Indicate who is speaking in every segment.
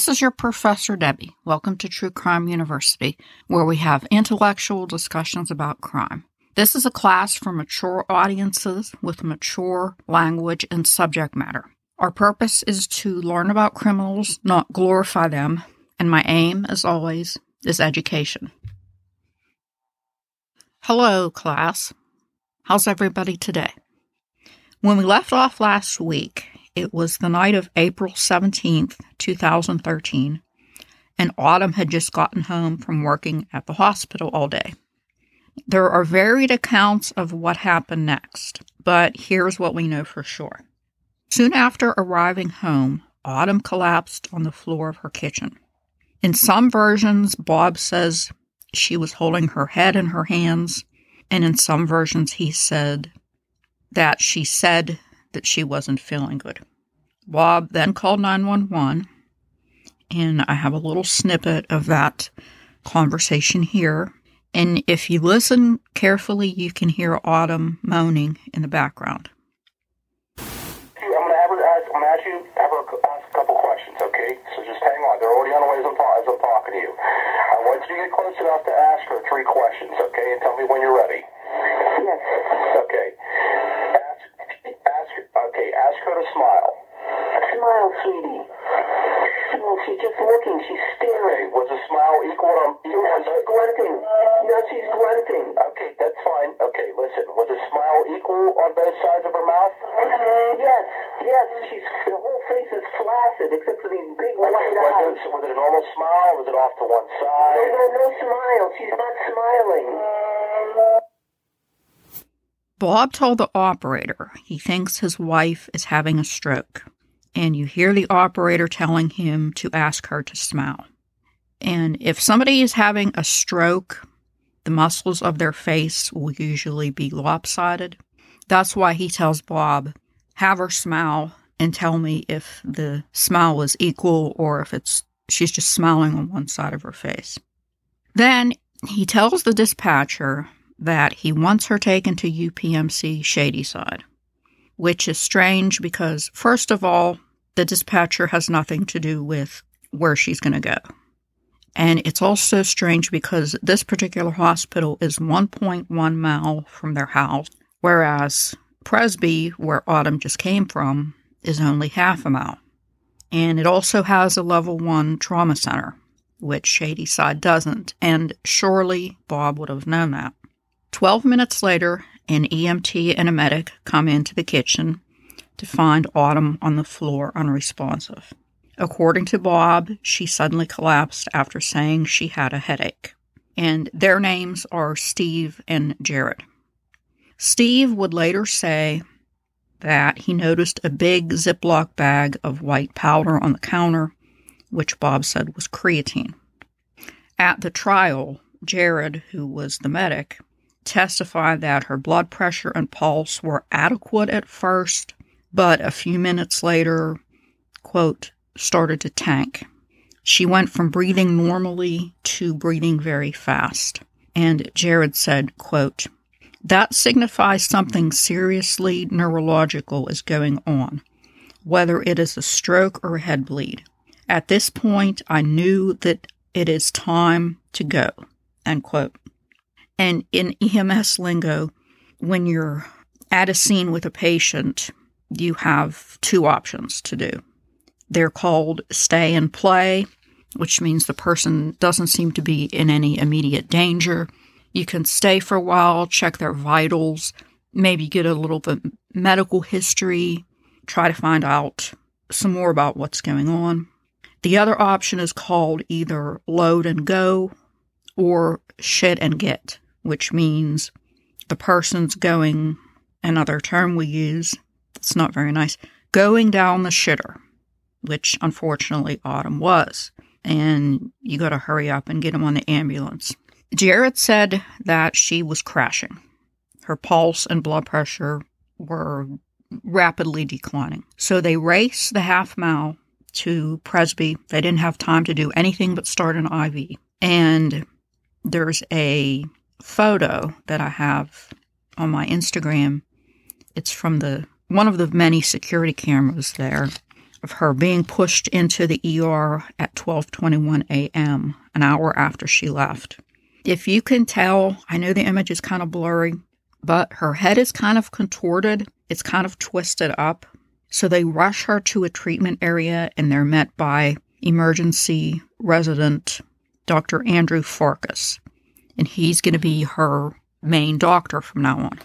Speaker 1: This is your Professor Debbie. Welcome to True Crime University, where we have intellectual discussions about crime. This is a class for mature audiences with mature language and subject matter. Our purpose is to learn about criminals, not glorify them, and my aim, as always, is education. Hello, class. How's everybody today? When we left off last week, it was the night of April 17th, 2013, and Autumn had just gotten home from working at the hospital all day. There are varied accounts of what happened next, but here's what we know for sure. Soon after arriving home, Autumn collapsed on the floor of her kitchen. In some versions, Bob says she was holding her head in her hands, and in some versions, he said that she said that she wasn't feeling good. Bob then called 911, and I have a little snippet of that conversation here. And if you listen carefully, you can hear Autumn moaning in the background.
Speaker 2: I'm gonna ask, I'm gonna ask you have her ask a couple questions, okay? So just hang on. They're already on the way as I'm, as I'm talking to you. I want you to get close enough to ask her three questions, okay? And tell me when you're ready.
Speaker 3: Yes.
Speaker 2: Okay. Ask, ask, okay. Ask her to smile.
Speaker 3: Smile, sweetie. No, she's just looking. She's
Speaker 2: Okay.
Speaker 3: staring.
Speaker 2: Was the smile equal on equal on
Speaker 3: She's grunting. No, she's grunting.
Speaker 2: Okay, that's fine. Okay, listen. Was the smile equal on both sides of her mouth? Mm-hmm.
Speaker 3: Yes, yes. She's the whole face is flaccid except for these big
Speaker 2: Okay,
Speaker 3: white
Speaker 2: was
Speaker 3: eyes.
Speaker 2: it, was it a normal smile? Was it off to one
Speaker 3: No,
Speaker 2: side?
Speaker 3: no, no smile. She's not smiling.
Speaker 1: Bob told the operator he thinks his wife is having a stroke, and you hear the operator telling him to ask her to smile. And if somebody is having a stroke, the muscles of their face will usually be lopsided. That's why he tells Bob, have her smile and tell me if the smile is equal or if it's she's just smiling on one side of her face. Then he tells the dispatcher that he wants her taken to UPMC Shadyside, which is strange because, first of all, the dispatcher has nothing to do with where she's going to go. And it's also strange because this particular hospital is 1.1 mile from their house, whereas Presby, where Autumn just came from, is only half a mile. And it also has a level one trauma center, which Shadyside doesn't. And surely Bob would have known that. 12 minutes later, an EMT and a medic come into the kitchen to find Autumn on the floor unresponsive. According to Bob, she suddenly collapsed after saying she had a headache. And their names are Steve and Jared. Steve would later say that he noticed a big Ziploc bag of white powder on the counter, which Bob said was creatine. At the trial, Jared, who was the medic, testified that her blood pressure and pulse were adequate at first, but a few minutes later, quote, started to tank. She went from breathing normally to breathing very fast. And Jared said, quote, that signifies something seriously neurological is going on, whether it is a stroke or a head bleed. At this point, I knew that it is time to go, end quote. And in EMS lingo, when you're at a scene with a patient, you have two options to do. They're called stay and play, which means the person doesn't seem to be in any immediate danger. You can stay for a while, check their vitals, maybe get a little bit medical history, try to find out some more about what's going on. The other option is called either load and go or shit and get, which means the person's going, another term we use, it's not very nice, going down the shitter, which unfortunately Autumn was. And you got to hurry up and get him on the ambulance. Jared said that she was crashing. Her pulse and blood pressure were rapidly declining. So they raced the half mile to Presby. They didn't have time to do anything but start an IV. And there's a photo that I have on my Instagram. It's from the one of the many security cameras there of her being pushed into the ER at 12:21 a.m., an hour after she left. If you can tell, I know the image is kind of blurry, but her head is kind of contorted, it's kind of twisted up. So they rush her to a treatment area and they're met by emergency resident Dr. Andrew Farkas, and he's going to be her main doctor from now on.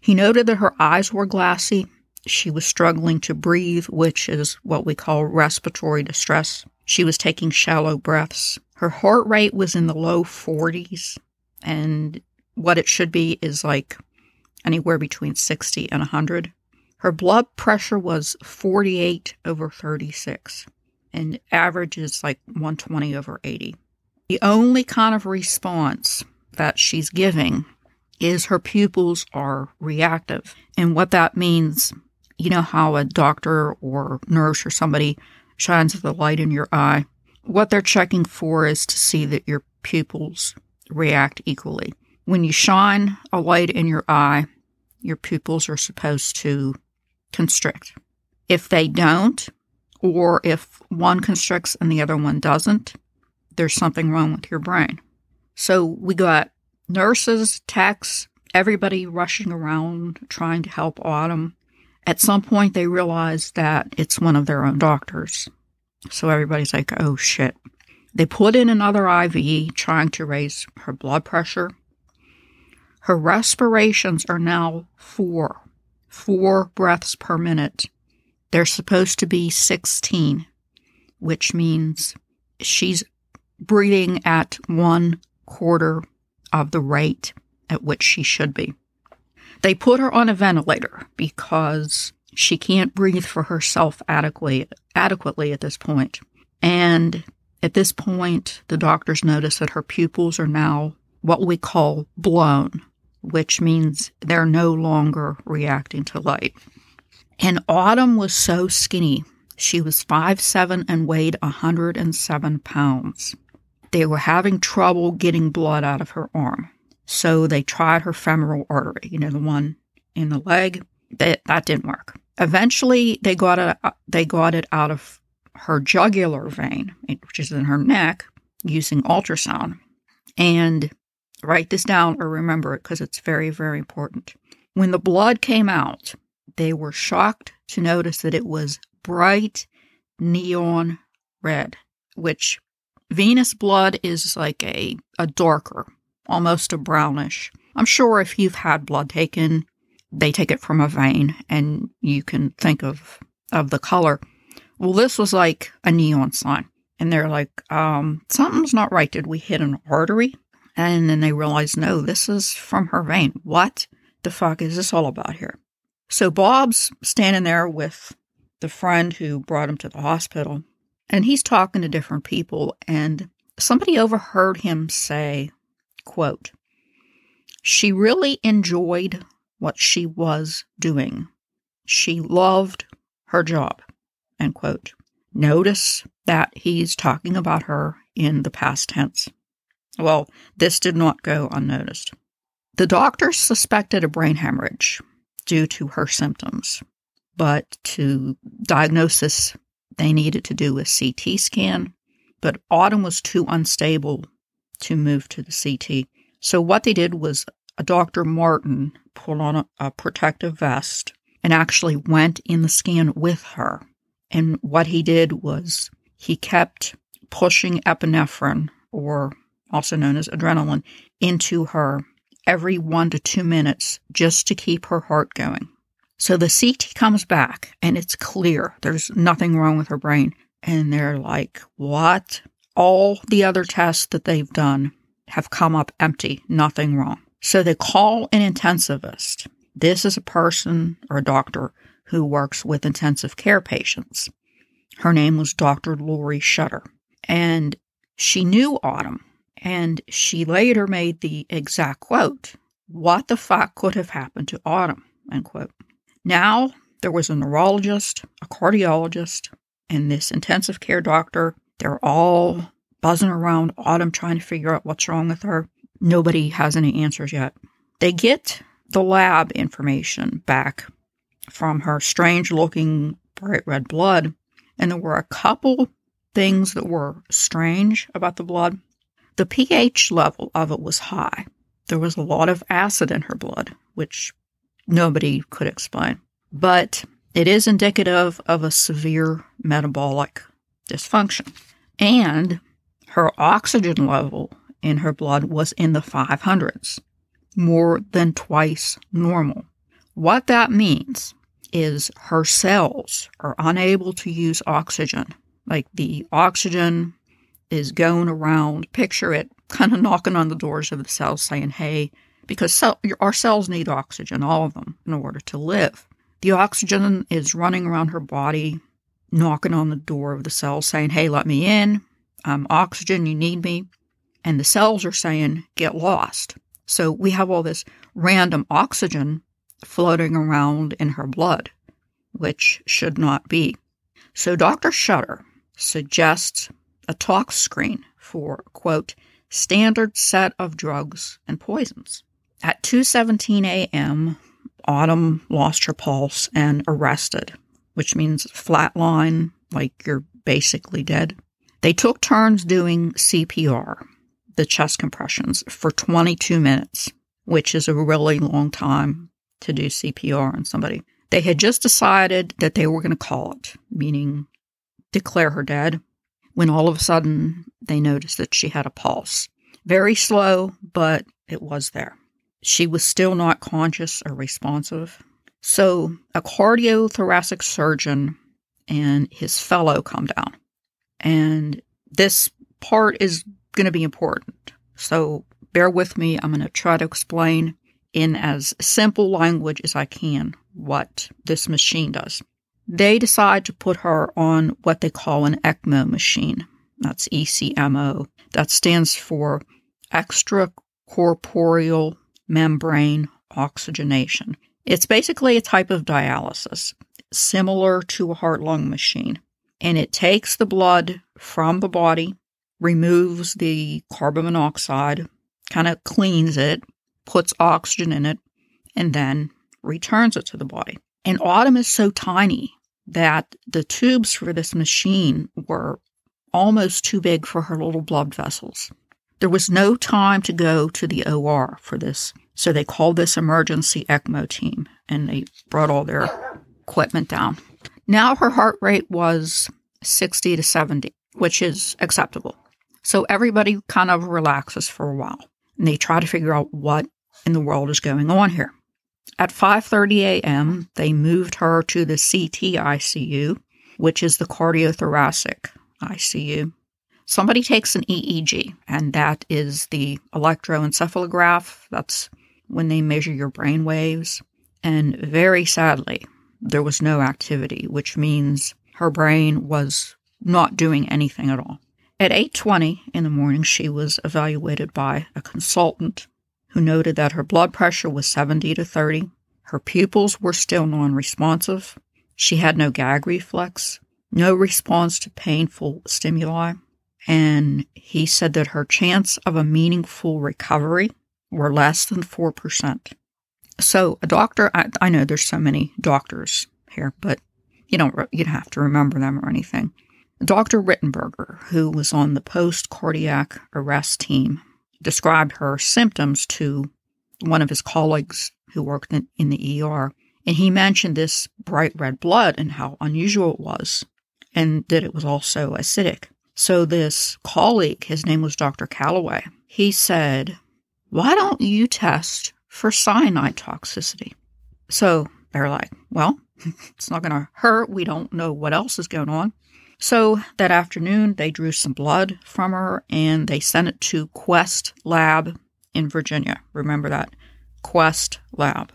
Speaker 1: He noted that her eyes were glassy. She was struggling to breathe, which is what we call respiratory distress. She was taking shallow breaths. Her heart rate was in the low 40s, and what it should be is like anywhere between 60 and 100. Her blood pressure was 48 over 36, and average is like 120 over 80. The only kind of response that she's giving is her pupils are reactive. And what that means, you know how a doctor or nurse or somebody shines the light in your eye? What they're checking for is to see that your pupils react equally. When you shine a light in your eye, your pupils are supposed to constrict. If they don't, or if one constricts and the other one doesn't, there's something wrong with your brain. So we got nurses, techs, everybody rushing around trying to help Autumn. At some point, they realize that it's one of their own doctors. So everybody's like, oh shit. They put in another IV trying to raise her blood pressure. Her respirations are now four, four breaths per minute. They're supposed to be 16, which means she's breathing at one quarter of the rate at which she should be. They put her on a ventilator because she can't breathe for herself adequately, adequately at this point. And at this point, the doctors notice that her pupils are now what we call blown, which means they're no longer reacting to light. And Autumn was so skinny. She was five seven and weighed 107 pounds. They were having trouble getting blood out of her arm. So they tried her femoral artery, you know, the one in the leg. That, that didn't work. Eventually, they got it, uh, they got it out of her jugular vein, which is in her neck, using ultrasound. And write this down or remember it because it's very, very important. When the blood came out, they were shocked to notice that it was bright neon red, which Venous blood is like a, a darker, almost a brownish. I'm sure if you've had blood taken, they take it from a vein and you can think of, of the color. Well, this was like a neon sign. And they're like, um, something's not right. Did we hit an artery? And then they realize, no, this is from her vein. What the fuck is this all about here? So Bob's standing there with the friend who brought him to the hospital. And he's talking to different people, and somebody overheard him say, quote, She really enjoyed what she was doing. She loved her job, end quote. Notice that he's talking about her in the past tense. Well, this did not go unnoticed. The doctors suspected a brain hemorrhage due to her symptoms, but to diagnose this they needed to do a CT scan, but Autumn was too unstable to move to the CT. So what they did was a Dr. Martin put on a, a protective vest and actually went in the scan with her. And what he did was he kept pushing epinephrine, or also known as adrenaline, into her every one to two minutes just to keep her heart going. So the CT comes back and it's clear there's nothing wrong with her brain. And they're like, what? All the other tests that they've done have come up empty, nothing wrong. So they call an intensivist. This is a person or a doctor who works with intensive care patients. Her name was Dr. Lori Shutter. And she knew Autumn. And she later made the exact quote What the fuck could have happened to Autumn? End quote. Now there was a neurologist, a cardiologist, and this intensive care doctor. They're all buzzing around Autumn trying to figure out what's wrong with her. Nobody has any answers yet. They get the lab information back from her strange looking bright red blood, And there were a couple things that were strange about the blood. The pH level of it was high. There was a lot of acid in her blood, which nobody could explain. But it is indicative of a severe metabolic dysfunction. And her oxygen level in her blood was in the 500s, more than twice normal. What that means is her cells are unable to use oxygen. Like the oxygen is going around, picture it kind of knocking on the doors of the cells saying, hey, because cell, our cells need oxygen, all of them, in order to live. The oxygen is running around her body, knocking on the door of the cells saying, hey, let me in. I'm oxygen, you need me. And the cells are saying, get lost. So we have all this random oxygen floating around in her blood, which should not be. So Dr. Shutter suggests a tox screen for, quote, standard set of drugs and poisons. At 2:17 a.m., Autumn lost her pulse and arrested, which means flatline, like you're basically dead. They took turns doing CPR, the chest compressions, for 22 minutes, which is a really long time to do CPR on somebody. They had just decided that they were going to call it, meaning declare her dead, when all of a sudden they noticed that she had a pulse. Very slow, but it was there. She was still not conscious or responsive. So a cardiothoracic surgeon and his fellow come down. And this part is going to be important. So bear with me. I'm going to try to explain in as simple language as I can what this machine does. They decide to put her on what they call an ECMO machine. That's ECMO. That stands for extracorporeal membrane oxygenation. It's basically a type of dialysis, similar to a heart lung machine. And it takes the blood from the body, removes the carbon monoxide, kind of cleans it, puts oxygen in it, and then returns it to the body. And Autumn is so tiny that the tubes for this machine were almost too big for her little blood vessels. There was no time to go to the OR for this, so they called this emergency ECMO team and they brought all their equipment down. Now her heart rate was 60 to 70, which is acceptable. So everybody kind of relaxes for a while and they try to figure out what in the world is going on here. At 5:30 a.m., they moved her to the CT ICU, which is the cardiothoracic ICU. Somebody takes an EEG, and that is the electroencephalograph. That's when they measure your brain waves. And very sadly, there was no activity, which means her brain was not doing anything at all. At 8:20 in the morning, she was evaluated by a consultant who noted that her blood pressure was 70 to 30. Her pupils were still non-responsive. She had no gag reflex, no response to painful stimuli, and he said that her chance of a meaningful recovery were less than 4%. So a doctor, I, I know there's so many doctors here, but you don't, you don't have to remember them or anything. Dr. Rittenberger, who was on the post cardiac arrest team, described her symptoms to one of his colleagues who worked in, in the ER. And he mentioned this bright red blood and how unusual it was, and that it was also acidic. So this colleague, his name was Dr. Callaway, he said, Why don't you test for cyanide toxicity? So they're like, Well, it's not going to hurt. We don't know what else is going on. So that afternoon, they drew some blood from her and they sent it to Quest Lab in Virginia. Remember that? Quest Lab.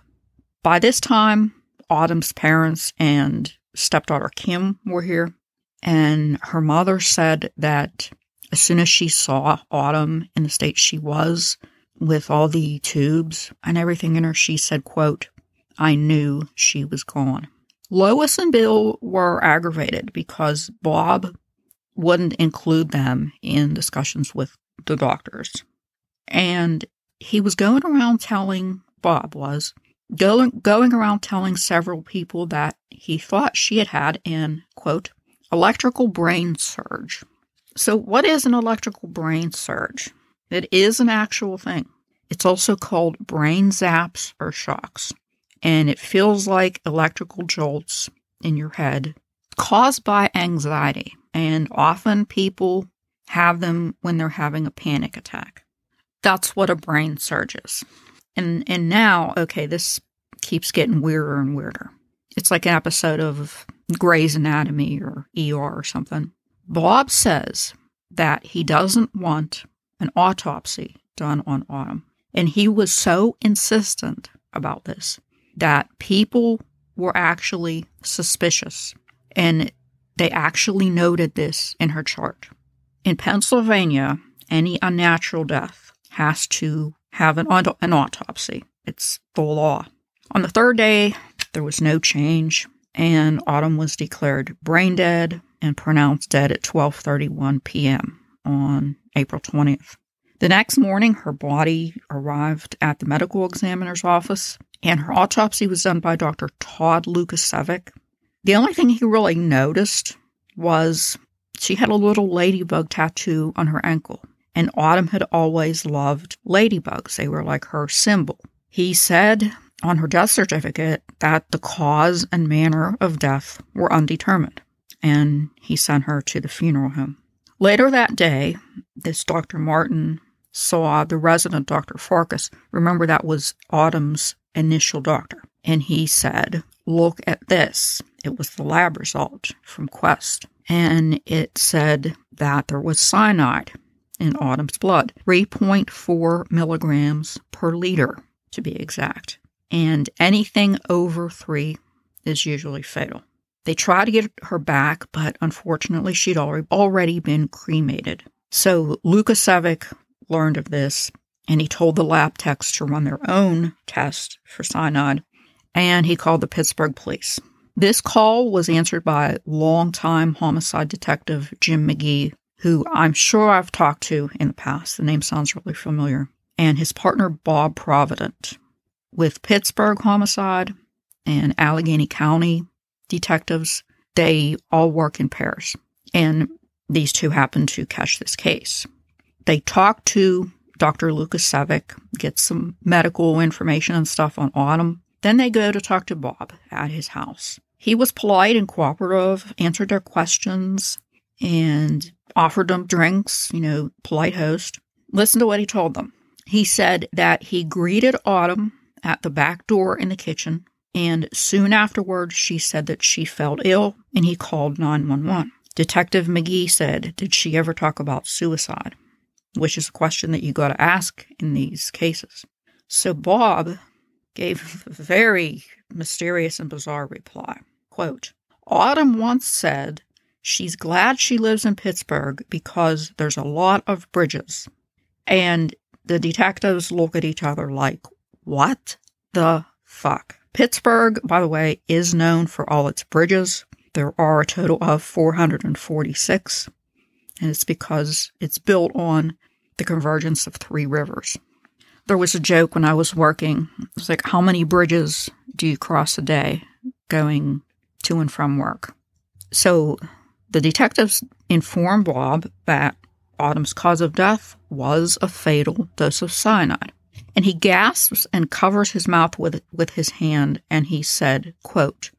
Speaker 1: By this time, Autumn's parents and stepdaughter Kim were here. And her mother said that as soon as she saw Autumn in the state she was, with all the tubes and everything in her, she said, quote, I knew she was gone. Lois and Bill were aggravated because Bob wouldn't include them in discussions with the doctors. And he was going around telling, Bob was, going, going around telling several people that he thought she had had an, quote, electrical brain surge. So, what is an electrical brain surge? It is an actual thing. It's also called brain zaps or shocks, and it feels like electrical jolts in your head caused by anxiety. And often people have them when they're having a panic attack. That's what a brain surge is. And and now, okay, this keeps getting weirder and weirder. It's like an episode of Grey's Anatomy or ER or something. Bob says that he doesn't want an autopsy done on Autumn. And he was so insistent about this that people were actually suspicious. And they actually noted this in her chart. In Pennsylvania, any unnatural death has to have an, an autopsy. It's the law. On the third day, there was no change, and Autumn was declared brain dead and pronounced dead at 12:31 p.m. on April 20th. The next morning, her body arrived at the medical examiner's office, and her autopsy was done by Dr. Todd Luckasevic. The only thing he really noticed was she had a little ladybug tattoo on her ankle, and Autumn had always loved ladybugs. They were like her symbol. He said on her death certificate that the cause and manner of death were undetermined, and he sent her to the funeral home. Later that day, this Dr. Martin saw the resident Dr. Farkas. Remember, that was Autumn's initial doctor. And he said, Look at this. It was the lab result from Quest. And it said that there was cyanide in Autumn's blood 3.4 milligrams per liter, to be exact. And anything over three is usually fatal. They tried to get her back, but unfortunately, she'd already been cremated. So Luckasevic learned of this and he told the lab techs to run their own test for cyanide and he called the Pittsburgh police. This call was answered by longtime homicide detective Jim McGee, who I'm sure I've talked to in the past. The name sounds really familiar. And his partner Bob Provident. With Pittsburgh homicide and Allegheny County detectives, they all work in pairs. And these two happen to catch this case. They talk to Dr. Luckasevic, get some medical information and stuff on Autumn. Then they go to talk to Bob at his house. He was polite and cooperative, answered their questions, and offered them drinks, you know, polite host. Listen to what he told them. He said that he greeted Autumn at the back door in the kitchen, and soon afterwards she said that she felt ill and he called 911. Detective McGee said, Did she ever talk about suicide? which is a question that you got to ask in these cases. So Bob gave a very mysterious and bizarre reply. Quote, Autumn once said she's glad she lives in Pittsburgh because there's a lot of bridges. And the detectives look at each other like, what the fuck? Pittsburgh, by the way, is known for all its bridges. There are a total of 446 and it's because it's built on the convergence of three rivers. There was a joke when I was working. It was like, how many bridges do you cross a day going to and from work? So the detectives informed Bob that Autumn's cause of death was a fatal dose of cyanide. And he gasps and covers his mouth with, with his hand and he said, quote,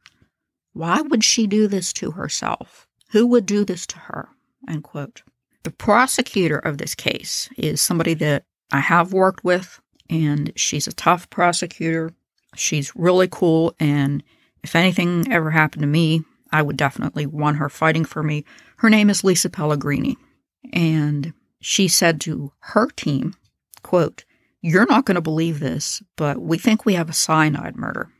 Speaker 1: Why would she do this to herself? Who would do this to her? End quote. The prosecutor of this case is somebody that I have worked with, and she's a tough prosecutor. She's really cool, and if anything ever happened to me, I would definitely want her fighting for me. Her name is Lisa Pellegrini, and she said to her team, quote, You're not going to believe this, but we think we have a cyanide murder.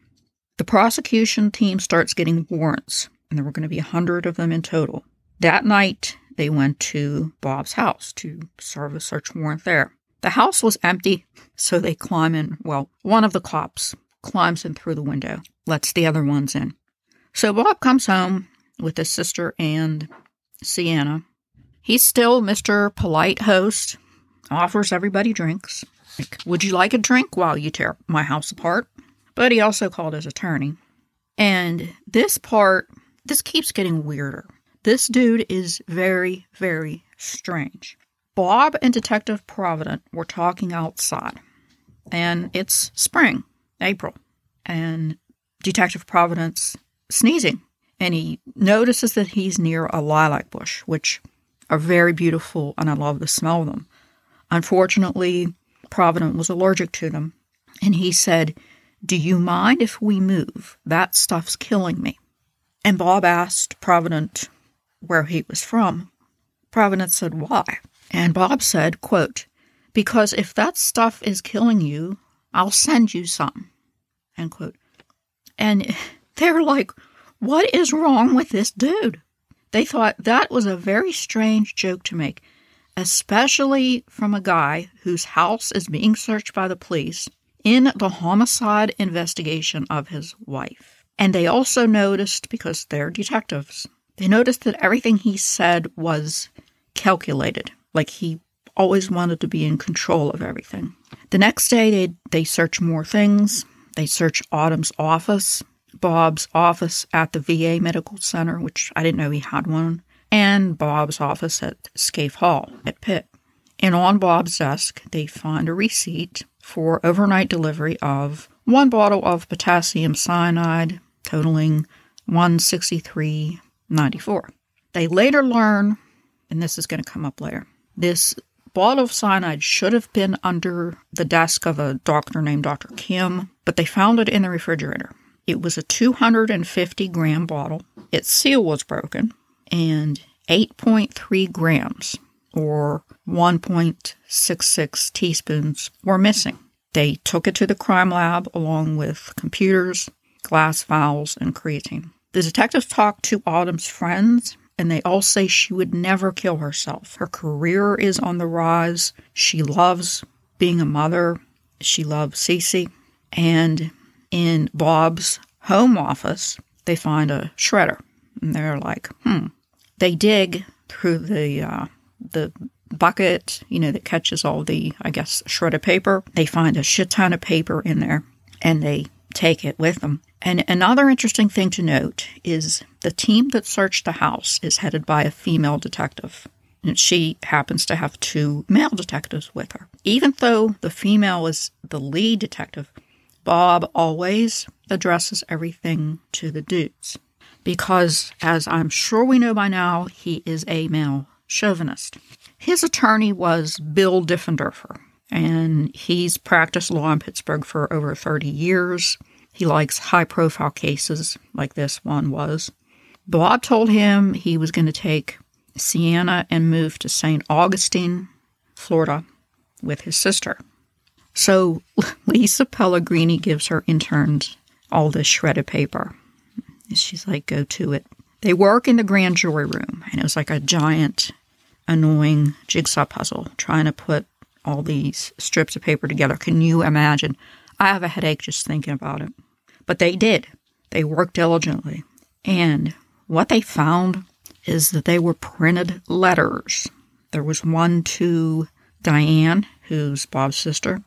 Speaker 1: The prosecution team starts getting warrants, and there were going to be a hundred of them in total. That night, they went to Bob's house to serve a search warrant there. The house was empty, so they climb in. Well, one of the cops climbs in through the window, lets the other ones in. So Bob comes home with his sister and Sienna. He's still Mr. Polite Host, offers everybody drinks. Would you like a drink while you tear my house apart? But he also called his attorney. And this part, this keeps getting weirder This dude is very, very strange. Bob and Detective Provident were talking outside, and it's spring, April, and Detective Providence sneezing, and he notices that he's near a lilac bush, which are very beautiful, and I love the smell of them. Unfortunately, Provident was allergic to them, and he said, Do you mind if we move? That stuff's killing me. And Bob asked Provident where he was from. Provident said, Why? And Bob said, quote, Because if that stuff is killing you, I'll send you some. End quote. And they're like, What is wrong with this dude? They thought that was a very strange joke to make, especially from a guy whose house is being searched by the police in the homicide investigation of his wife. And they also noticed, because they're detectives, they noticed that everything he said was calculated, like he always wanted to be in control of everything. The next day, they, they search more things. They search Autumn's office, Bob's office at the VA Medical Center, which I didn't know he had one, and Bob's office at Scaife Hall at Pitt. And on Bob's desk, they find a receipt for overnight delivery of one bottle of potassium cyanide, totaling 163.94. They later learn, and this is going to come up later, this bottle of cyanide should have been under the desk of a doctor named Dr. Kim, but they found it in the refrigerator. It was a 250 gram bottle. Its seal was broken, and 8.3 grams, or 1.66 teaspoons, were missing. They took it to the crime lab along with computers, glass vials, and creatine. The detectives talked to Autumn's friends, and they all say she would never kill herself. Her career is on the rise. She loves being a mother. She loves Cece. And in Bob's home office, they find a shredder. And they're like, hmm. They dig through the uh, the bucket, you know, that catches all the, I guess, shredded paper. They find a shit ton of paper in there and they take it with them. And another interesting thing to note is the team that searched the house is headed by a female detective. And she happens to have two male detectives with her. Even though the female is the lead detective, Bob always addresses everything to the dudes. Because, as I'm sure we know by now, he is a male chauvinist. His attorney was Bill Difenderfer, and he's practiced law in Pittsburgh for over 30 years. He likes high profile cases like this one was. Bob told him he was going to take Sienna and move to St. Augustine, Florida, with his sister. So Lisa Pellegrini gives her interns all this shredded paper. She's like, go to it. They work in the grand jury room, and it was like a giant, annoying jigsaw puzzle trying to put all these strips of paper together. Can you imagine? I have a headache just thinking about it. But they did. They worked diligently. And what they found is that they were printed letters. There was one to Diane, who's Bob's sister.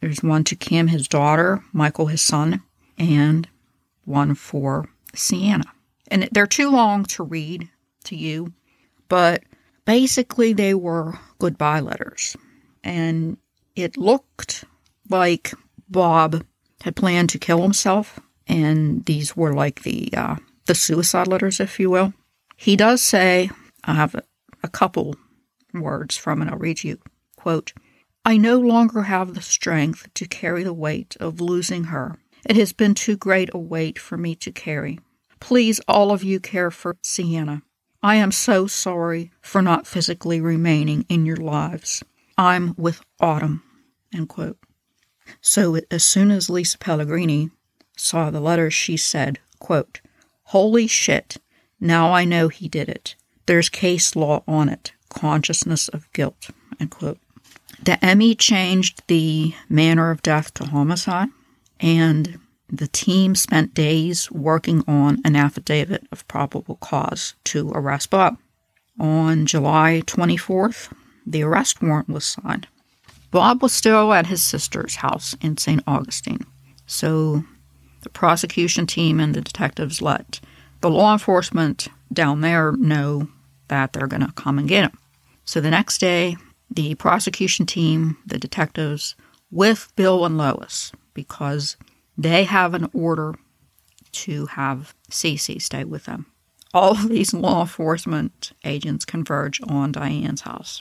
Speaker 1: There's one to Kim, his daughter, Michael, his son, and one for Sienna. And they're too long to read to you, but basically they were goodbye letters. And it looked like Bob had planned to kill himself, and these were like the uh, the suicide letters, if you will. He does say, I have a, couple words from it. I'll read you. Quote, I no longer have the strength to carry the weight of losing her. It has been too great a weight for me to carry. Please, all of you, care for Sienna. I am so sorry for not physically remaining in your lives. I'm with Autumn. So as soon as Lisa Pellegrini saw the letter, she said, quote, Holy shit, now I know he did it. There's case law on it, consciousness of guilt, end quote. The ME changed the manner of death to homicide, and the team spent days working on an affidavit of probable cause to arrest Bob. On July 24th, the arrest warrant was signed. Bob was still at his sister's house in St. Augustine, so the prosecution team and the detectives let the law enforcement down there know that they're going to come and get him. So the next day, the prosecution team, the detectives, with Bill and Lois, because they have an order to have Cece stay with them. All of these law enforcement agents converge on Diane's house.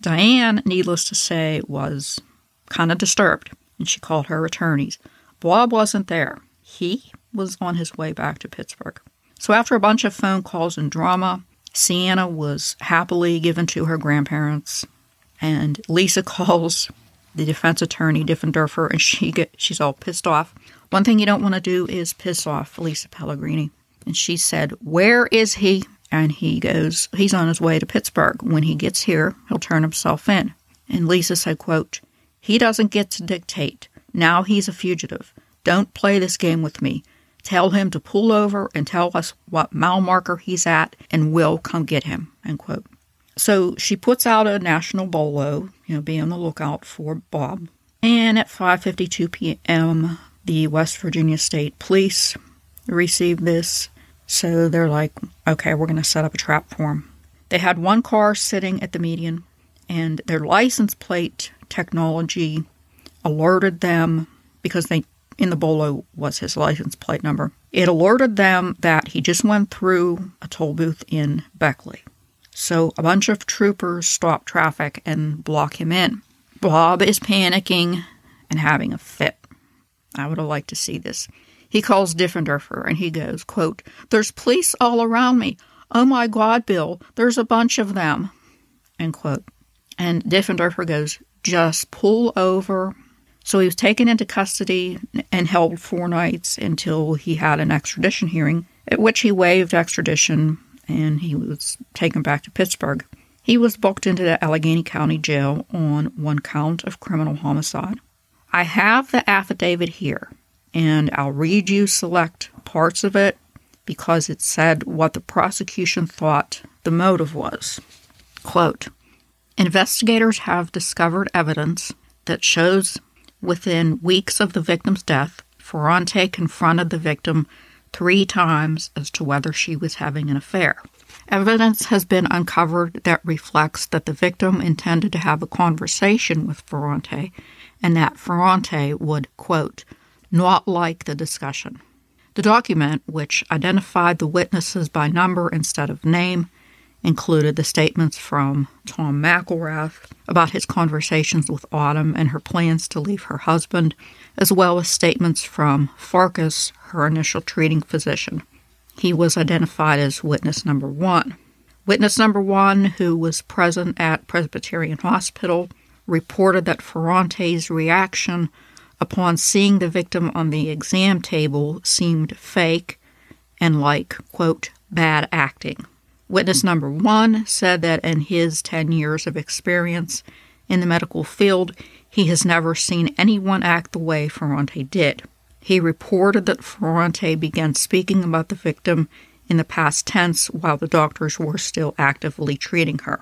Speaker 1: Diane, needless to say, was kind of disturbed, and she called her attorneys. Bob wasn't there. He was on his way back to Pittsburgh. So after a bunch of phone calls and drama, Sienna was happily given to her grandparents, and Lisa calls the defense attorney Difenderfer, and she get she's all pissed off. One thing you don't want to do is piss off Lisa Pellegrini. And she said, "Where is he?" And he goes, "He's on his way to Pittsburgh. When he gets here, he'll turn himself in." And Lisa said, "Quote: He doesn't get to dictate. Now he's a fugitive. Don't play this game with me. Tell him to pull over and tell us what mile marker he's at, and we'll come get him." End quote. So she puts out a national bolo, you know, be on the lookout for Bob. And at 5:52 p.m., the West Virginia State Police receive this. So they're like, "Okay, we're going to set up a trap for him." They had one car sitting at the median, and their license plate technology alerted them because they in the bolo was his license plate number. It alerted them that he just went through a toll booth in Beckley. So a bunch of troopers stop traffic and block him in. Bob is panicking and having a fit. I would have liked to see this. He calls Difenderfer and he goes, quote, There's police all around me. Oh my God, Bill, there's a bunch of them. End quote. And Difenderfer goes, Just pull over. So he was taken into custody and held four nights until he had an extradition hearing, at which he waived extradition and he was taken back to Pittsburgh. He was booked into the Allegheny County Jail on one count of criminal homicide. I have the affidavit here, and I'll read you select parts of it because it said what the prosecution thought the motive was. Quote Investigators have discovered evidence that shows within weeks of the victim's death, Ferrante confronted the victim three times as to whether she was having an affair. Evidence has been uncovered that reflects that the victim intended to have a conversation with Ferrante and that Ferrante would, quote, not like the discussion. The document, which identified the witnesses by number instead of name, included the statements from Tom McElrath about his conversations with Autumn and her plans to leave her husband, as well as statements from Farkas, her initial treating physician. He was identified as witness number one. Witness number one, who was present at Presbyterian Hospital, reported that Ferrante's reaction upon seeing the victim on the exam table seemed fake and like, quote, bad acting. Witness number one said that in his 10 years of experience in the medical field, he has never seen anyone act the way Ferrante did. He reported that Ferrante began speaking about the victim in the past tense while the doctors were still actively treating her.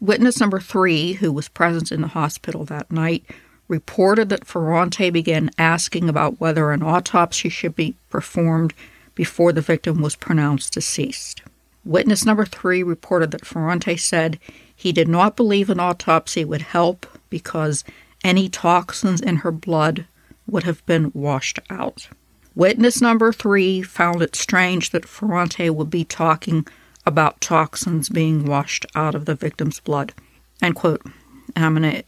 Speaker 1: Witness number three, who was present in the hospital that night, reported that Ferrante began asking about whether an autopsy should be performed before the victim was pronounced deceased. Witness number three reported that Ferrante said he did not believe an autopsy would help because any toxins in her blood would have been washed out. Witness number three found it strange that Ferrante would be talking about toxins being washed out of the victim's blood. End quote. And I'm going to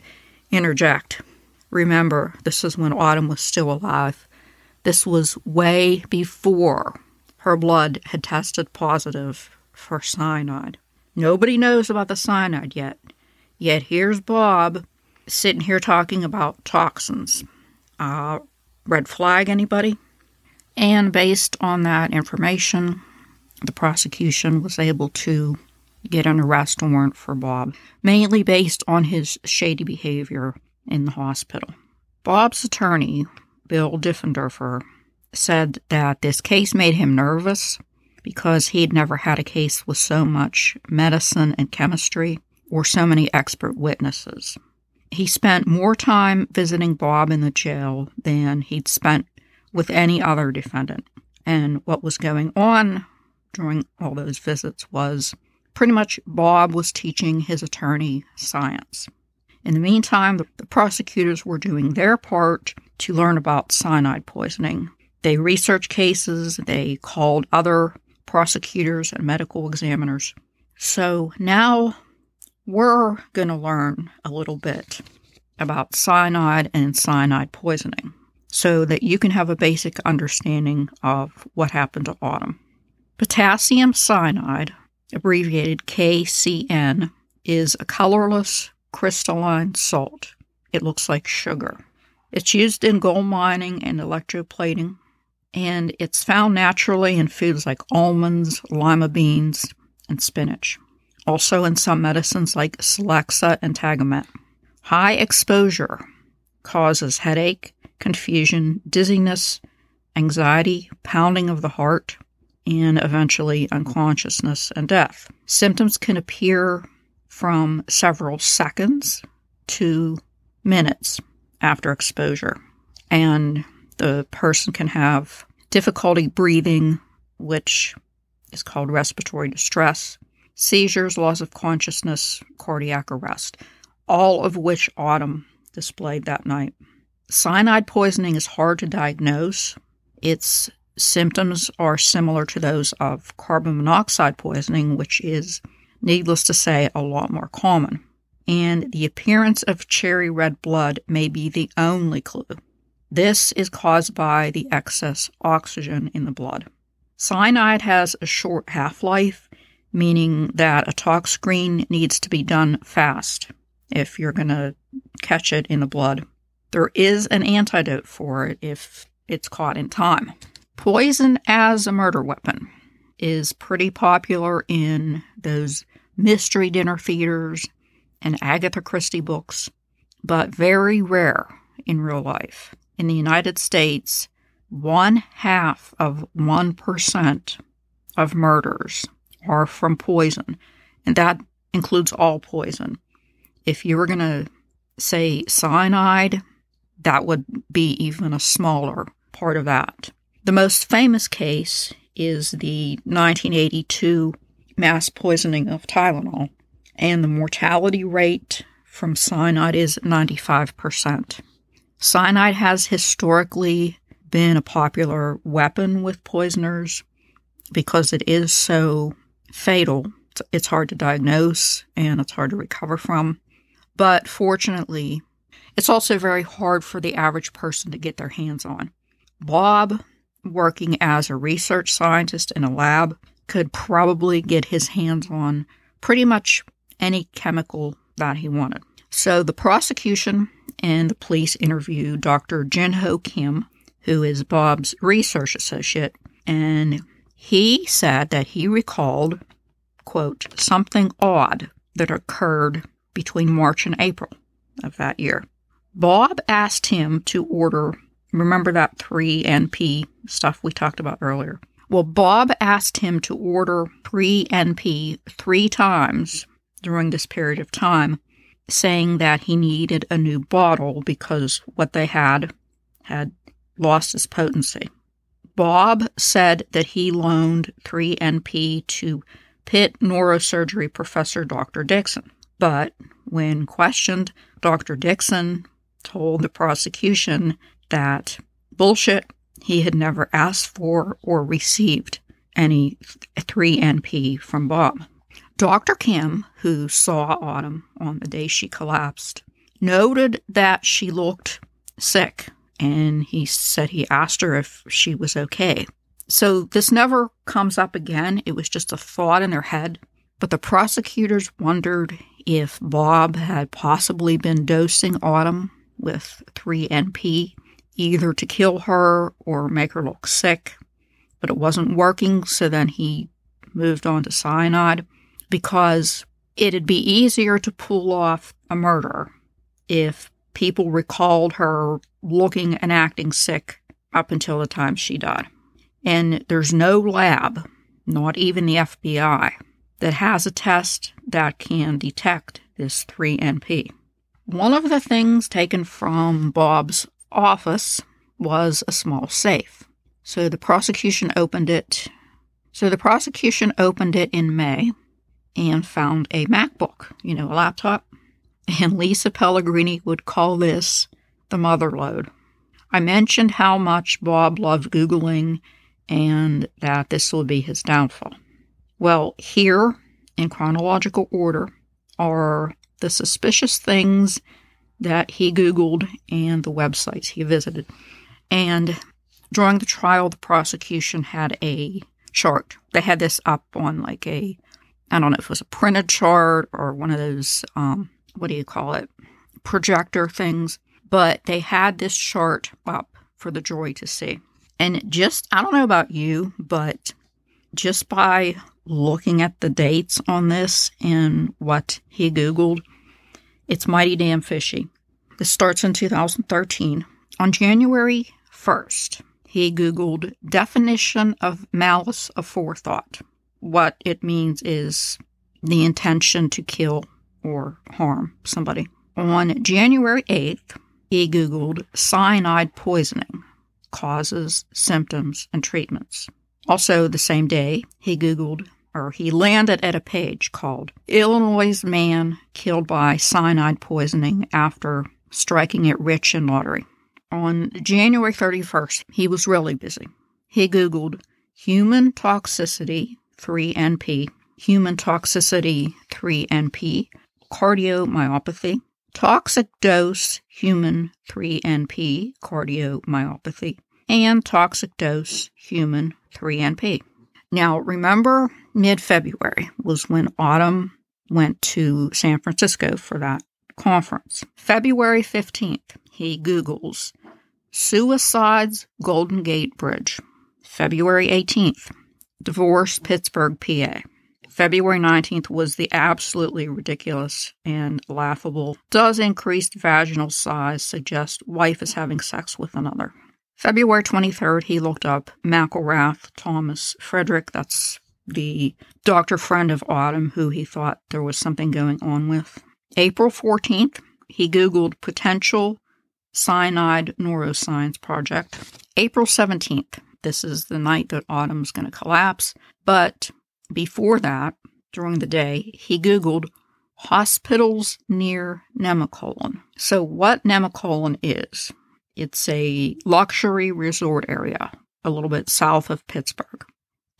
Speaker 1: interject. Remember, this is when Autumn was still alive. This was way before her blood had tested positive for cyanide. Nobody knows about the cyanide yet. Yet here's Bob sitting here talking about toxins. Uh, red flag, anybody? And based on that information, the prosecution was able to get an arrest warrant for Bob, mainly based on his shady behavior in the hospital. Bob's attorney, Bill Difenderfer, said that this case made him nervous because he'd never had a case with so much medicine and chemistry or so many expert witnesses. He spent more time visiting Bob in the jail than he'd spent with any other defendant. And what was going on during all those visits was pretty much Bob was teaching his attorney science. In the meantime, the, prosecutors were doing their part to learn about cyanide poisoning. They researched cases, they called other prosecutors and medical examiners. So now we're going to learn a little bit about cyanide and cyanide poisoning so that you can have a basic understanding of what happened to Autumn. Potassium cyanide, abbreviated KCN, is a colorless crystalline salt. It looks like sugar. It's used in gold mining and electroplating, and it's found naturally in foods like almonds, lima beans, and spinach. Also in some medicines like Celexa and Tagamet. High exposure causes headache, confusion, dizziness, anxiety, pounding of the heart, and eventually unconsciousness and death. Symptoms can appear from several seconds to minutes after exposure. And the person can have difficulty breathing, which is called respiratory distress, seizures, loss of consciousness, cardiac arrest, all of which Autumn displayed that night. Cyanide poisoning is hard to diagnose. Its symptoms are similar to those of carbon monoxide poisoning, which is, needless to say, a lot more common. And the appearance of cherry red blood may be the only clue. This is caused by the excess oxygen in the blood. Cyanide has a short half life, meaning that a tox screen needs to be done fast if you're going to catch it in the blood. There is an antidote for it if it's caught in time. Poison as a murder weapon is pretty popular in those mystery dinner theaters and Agatha Christie books, but very rare in real life. In the United States, one half of 1% of murders are from poison, and that includes all poison. If you were going to say cyanide, that would be even a smaller part of that. The most famous case is the 1982 mass poisoning of Tylenol, and the mortality rate from cyanide is 95%. Cyanide has historically been a popular weapon with poisoners because it is so fatal. It's hard to diagnose and it's hard to recover from. But fortunately, it's also very hard for the average person to get their hands on. Bob, working as a research scientist in a lab, could probably get his hands on pretty much any chemical that he wanted. So the prosecution and the police interviewed Dr. Jinho Kim, who is Bob's research associate, and he said that he recalled, quote, something odd that occurred between March and April of that year. Bob asked him to order, remember that 3NP stuff we talked about earlier? Well, Bob asked him to order 3NP three times during this period of time, saying that he needed a new bottle because what they had had lost its potency. Bob said that he loaned 3NP to Pitt neurosurgery professor Dr. Dixon. But when questioned, Dr. Dixon told the prosecution that bullshit, he had never asked for or received any 3NP from Bob. Dr. Kim, who saw Autumn on the day she collapsed, noted that she looked sick and he said he asked her if she was okay. So this never comes up again. It was just a thought in their head. But the prosecutors wondered if Bob had possibly been dosing Autumn with 3NP, either to kill her or make her look sick. But it wasn't working, so then he moved on to cyanide because it'd be easier to pull off a murder if people recalled her looking and acting sick up until the time she died. And there's no lab, not even the FBI, that has a test that can detect this 3NP. One of the things taken from Bob's office was a small safe. So the prosecution opened it So the prosecution opened it in May and found a MacBook, you know, a laptop. And Lisa Pellegrini would call this the mother lode. I mentioned how much Bob loved Googling and that this will be his downfall. Well, here in chronological order are the suspicious things that he Googled and the websites he visited. And during the trial, the prosecution had a chart. They had this up on like a, I don't know if it was a printed chart or one of those, um, what do you call it, projector things. But they had this chart up for the jury to see. And just, I don't know about you, but just by looking at the dates on this and what he Googled, it's mighty damn fishy. This starts in 2013. On January 1st, he Googled definition of malice aforethought. What it means is the intention to kill or harm somebody. On January 8th, he Googled cyanide poisoning, causes, symptoms, and treatments. Also, the same day, he Googled or he landed at a page called Illinois Man Killed by Cyanide Poisoning After Striking It Rich in Lottery. On January 31st, he was really busy. He Googled human toxicity 3NP, human toxicity 3NP, cardiomyopathy, toxic dose human 3NP, cardiomyopathy, and toxic dose human 3NP. Now, remember mid February was when Autumn went to San Francisco for that conference. February 15th, he Googles Suicides Golden Gate Bridge. February 18th, Divorce Pittsburgh, PA. February 19th was the absolutely ridiculous and laughable. Does increased vaginal size suggest wife is having sex with another? February 23rd, he looked up McElrath Thomas Frederick. That's the doctor friend of Autumn who he thought there was something going on with. April 14th, he Googled potential Cyanide Neuroscience Project. April 17th, this is the night that Autumn's going to collapse. But before that, during the day, he Googled hospitals near Nemacolin. So, what Nemacolin is, it's a luxury resort area a little bit south of Pittsburgh.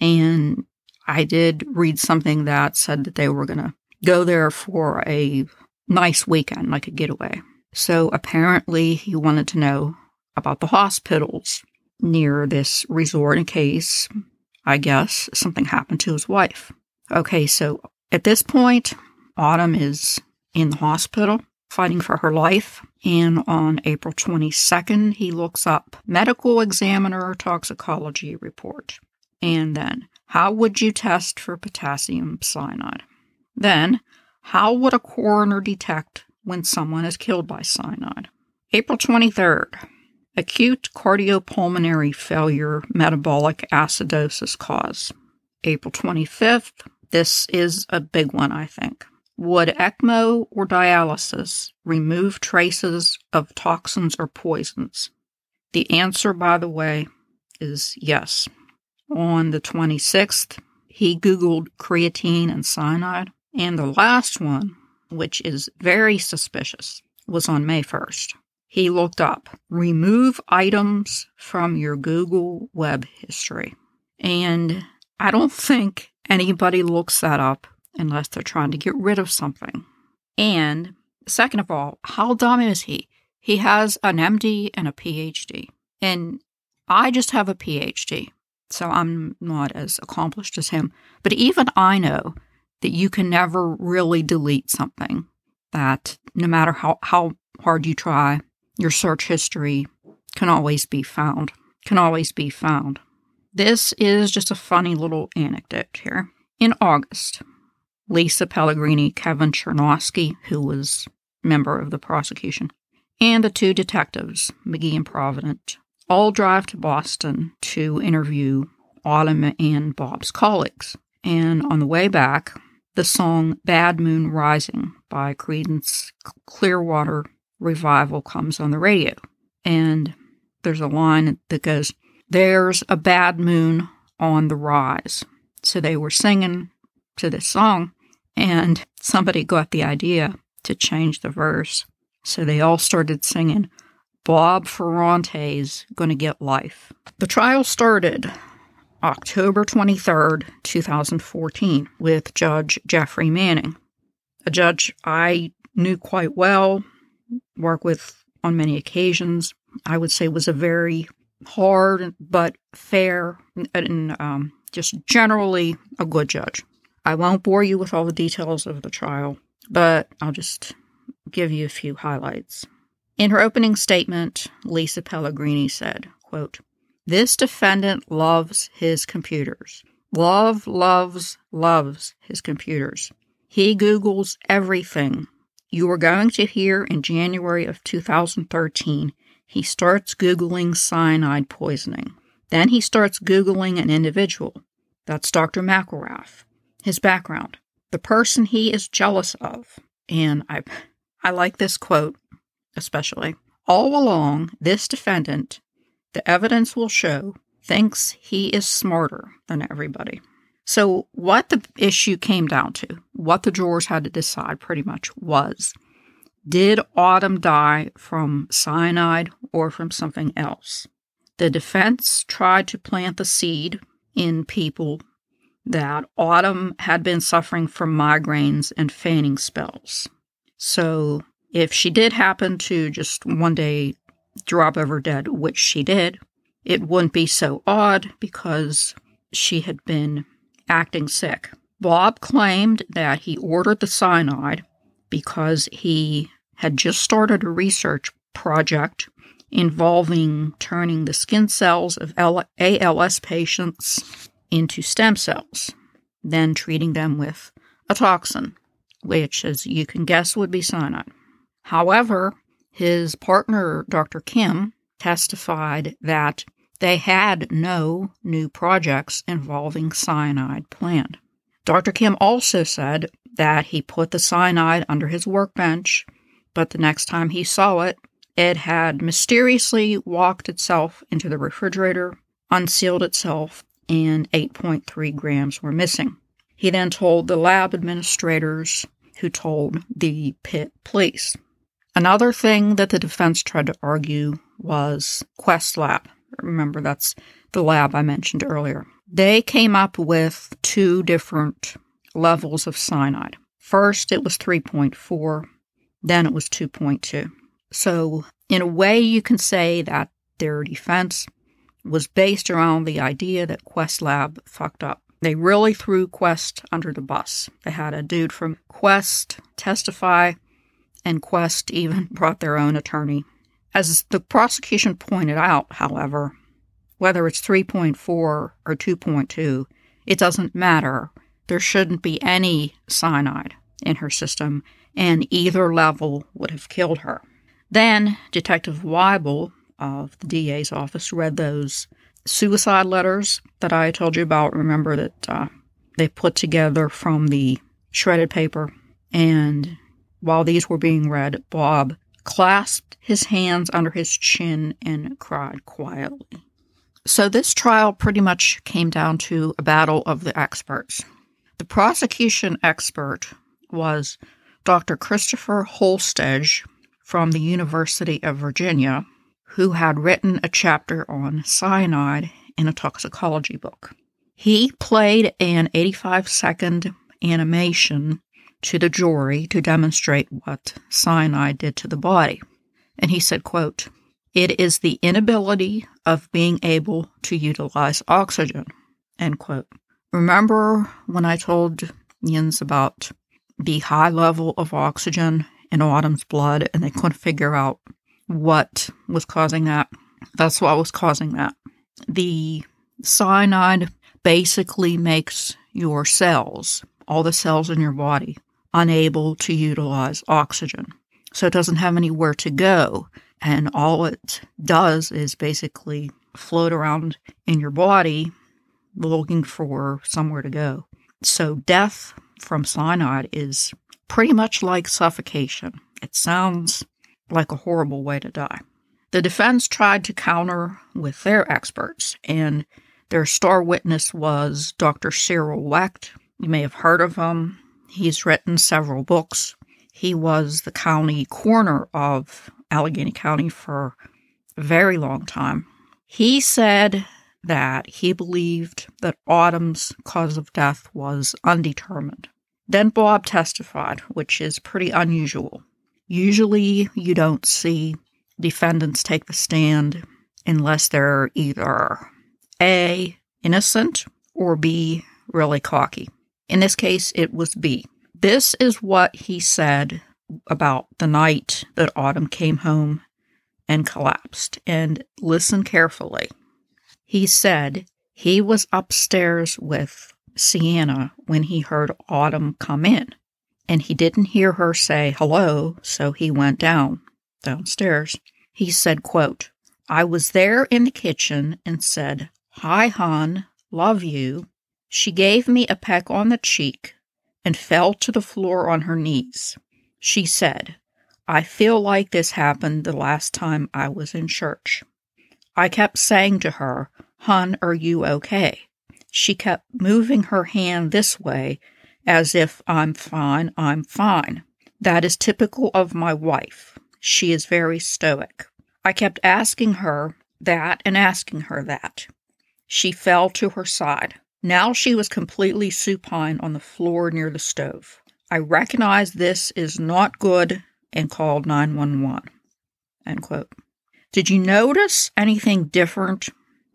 Speaker 1: And I did read something that said that they were going to go there for a nice weekend, like a getaway. So apparently, he wanted to know about the hospitals near this resort in case, I guess, something happened to his wife. Okay, so at this point, Autumn is in the hospital fighting for her life. And on April 22nd, he looks up medical examiner toxicology report. And then, how would you test for potassium cyanide? Then, how would a coroner detect when someone is killed by cyanide. April 23rd, acute cardiopulmonary failure metabolic acidosis cause. April 25th, this is a big one, I think. Would ECMO or dialysis remove traces of toxins or poisons? The answer, by the way, is yes. On the 26th, he Googled creatine and cyanide. And the last one which is very suspicious, was on May 1st. He looked up remove items from your Google web history. And I don't think anybody looks that up unless they're trying to get rid of something. And second of all, how dumb is he? He has an MD and a PhD. And I just have a PhD, so I'm not as accomplished as him. But even I know that you can never really delete something, that no matter how, how hard you try, your search history can always be found. Can always be found. This is just a funny little anecdote here. In August, Lisa Pellegrini, Kevin Chernosky, who was member of the prosecution, and the two detectives, McGee and Provident, all drive to Boston to interview Autumn and Bob's colleagues. And on the way back, the song Bad Moon Rising by Creedence Clearwater Revival comes on the radio. And there's a line that goes, There's a bad moon on the rise. So they were singing to this song, and somebody got the idea to change the verse. So they all started singing, Bob Ferrante's Gonna Get Life. The trial started October 23rd, 2014, with Judge Jeffrey Manning, a judge I knew quite well, worked with on many occasions. I would say was a very hard but fair and um, just generally a good judge. I won't bore you with all the details of the trial, but I'll just give you a few highlights. In her opening statement, Lisa Pellegrini said, quote, This defendant loves his computers. Love, loves, loves his computers. He Googles everything. You are going to hear in January of 2013, he starts Googling cyanide poisoning. Then he starts Googling an individual. That's Dr. McElrath. His background. The person he is jealous of. And I, I like this quote especially. All along, this defendant, the evidence will show, thinks he is smarter than everybody. So, what the issue came down to, what the jurors had to decide pretty much was did Autumn die from cyanide or from something else? The defense tried to plant the seed in people that Autumn had been suffering from migraines and fainting spells. So, if she did happen to just one day drop over dead, which she did, it wouldn't be so odd because she had been acting sick. Bob claimed that he ordered the cyanide because he had just started a research project involving turning the skin cells of ALS patients into stem cells, then treating them with a toxin, which, as you can guess, would be cyanide. However, his partner, Dr. Kim, testified that they had no new projects involving cyanide planned. Dr. Kim also said that he put the cyanide under his workbench, but the next time he saw it, it had mysteriously walked itself into the refrigerator, unsealed itself, and 8.3 grams were missing. He then told the lab administrators, who told the Pitt police. Another thing that the defense tried to argue was Quest Lab. Remember, that's the lab I mentioned earlier. They came up with two different levels of cyanide. First, it was 3.4, then it was 2.2. So, in a way, you can say that their defense was based around the idea that Quest Lab fucked up. They really threw Quest under the bus. They had a dude from Quest testify, and Quest even brought their own attorney. As the prosecution pointed out, however, whether it's 3.4 or 2.2, it doesn't matter. There shouldn't be any cyanide in her system, and either level would have killed her. Then Detective Weibel of the DA's office read those suicide letters that I told you about. Remember that uh, they put together from the shredded paper. And while these were being read, Bob clasped his hands under his chin and cried quietly. So, this trial pretty much came down to a battle of the experts. The prosecution expert was Dr. Christopher Holstege from the University of Virginia, who had written a chapter on cyanide in a toxicology book. He played an 85 second animation to the jury to demonstrate what cyanide did to the body. And he said, quote, it is the inability of being able to utilize oxygen. End quote. Remember when I told Jens about the high level of oxygen in Autumn's blood and they couldn't figure out what was causing that? That's what was causing that. The cyanide basically makes your cells, all the cells in your body, unable to utilize oxygen. So it doesn't have anywhere to go and all it does is basically float around in your body looking for somewhere to go. So, death from cyanide is pretty much like suffocation. It sounds like a horrible way to die. The defense tried to counter with their experts, and Their star witness was Dr. Cyril Wecht. You may have heard of him. He's written several books. He was the county coroner of Allegheny County for a very long time. He said that he believed that Autumn's cause of death was undetermined. Then Bob testified, which is pretty unusual. Usually, you don't see defendants take the stand unless they're either A, innocent, or B, really cocky. In this case, it was B. This is what he said about the night that Autumn came home and collapsed. And listen carefully. He said he was upstairs with Sienna when he heard Autumn come in and he didn't hear her say hello, so he went down downstairs. He said, quote, I was there in the kitchen and said, Hi, hon, love you. She gave me a peck on the cheek and fell to the floor on her knees. She said, I feel like this happened the last time I was in church. I kept saying to her, Hun, are you okay? She kept moving her hand this way as if I'm fine, I'm fine. That is typical of my wife. She is very stoic. I kept asking her that and asking her that. She fell to her side. Now she was completely supine on the floor near the stove. I recognize this is not good and called 911. End quote. Did you notice anything different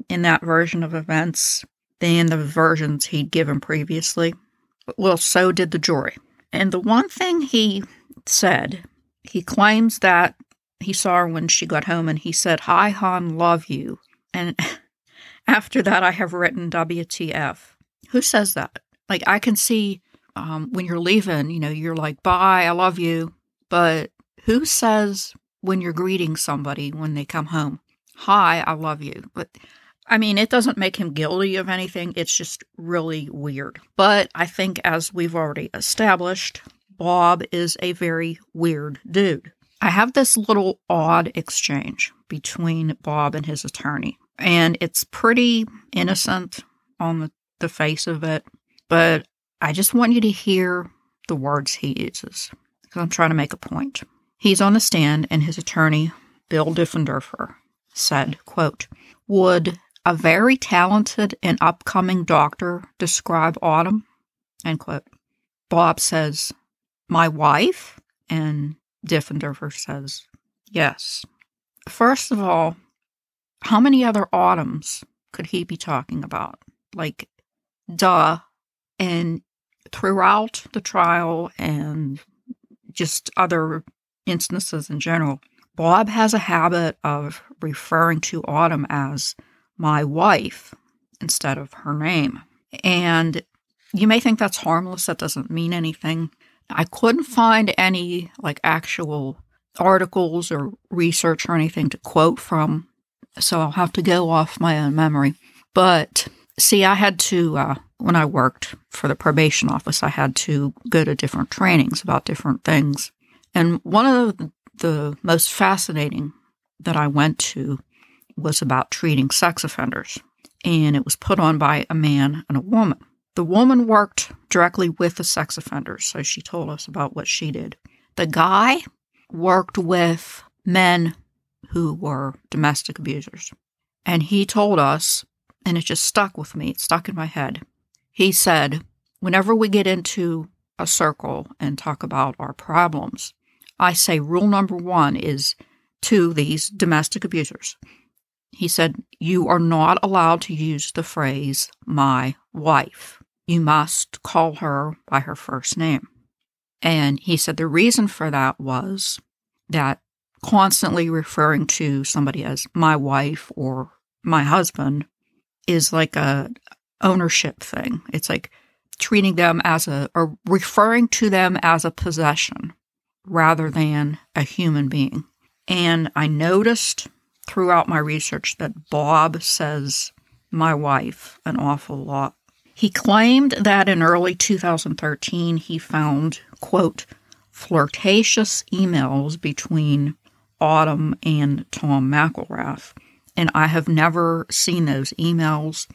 Speaker 1: in that version of events than the versions he'd given previously? Well, so did the jury. And the one thing he said, he claims that he saw her when she got home and he said, Hi, Han, love you. And after that, I have written WTF. Who says that? Like, I can see um, when you're leaving, you know, you're like, bye, I love you. But who says when you're greeting somebody when they come home, hi, I love you? But I mean, it doesn't make him guilty of anything. It's just really weird. But I think, as we've already established, Bob is a very weird dude. I have this little odd exchange between Bob and his attorney, and it's pretty innocent on the, the face of it, but I just want you to hear the words he uses because I'm trying to make a point. He's on the stand, and his attorney, Bill Difenderfer, said, quote, Would a very talented and upcoming doctor describe Autumn? End quote. Bob says, My wife? And Difenderfer says, Yes. First of all, how many other autumns could he be talking about? Like, duh. And throughout the trial and just other instances in general, Bob has a habit of referring to Autumn as my wife instead of her name. And you may think that's harmless, that doesn't mean anything. I couldn't find any like actual articles or research or anything to quote from, so I'll have to go off my own memory. But see, I had to, uh, when I worked for the probation office, I had to go to different trainings about different things. And one of the, the most fascinating that I went to was about treating sex offenders, and it was put on by a man and a woman. The woman worked directly with the sex offenders, so she told us about what she did. The guy worked with men who were domestic abusers. And he told us, and it just stuck with me, it stuck in my head. He said, whenever we get into a circle and talk about our problems, I say rule number one is to these domestic abusers he said, You are not allowed to use the phrase, my wife. You must call her by her first name. And he said the reason for that was that constantly referring to somebody as my wife or my husband is like a ownership thing. It's like treating them as a or referring to them as a possession rather than a human being. And I noticed throughout my research that Bob says my wife an awful lot. He claimed that in early 2013 he found, quote, flirtatious emails between Autumn and Tom McElrath, and I have never seen those emails.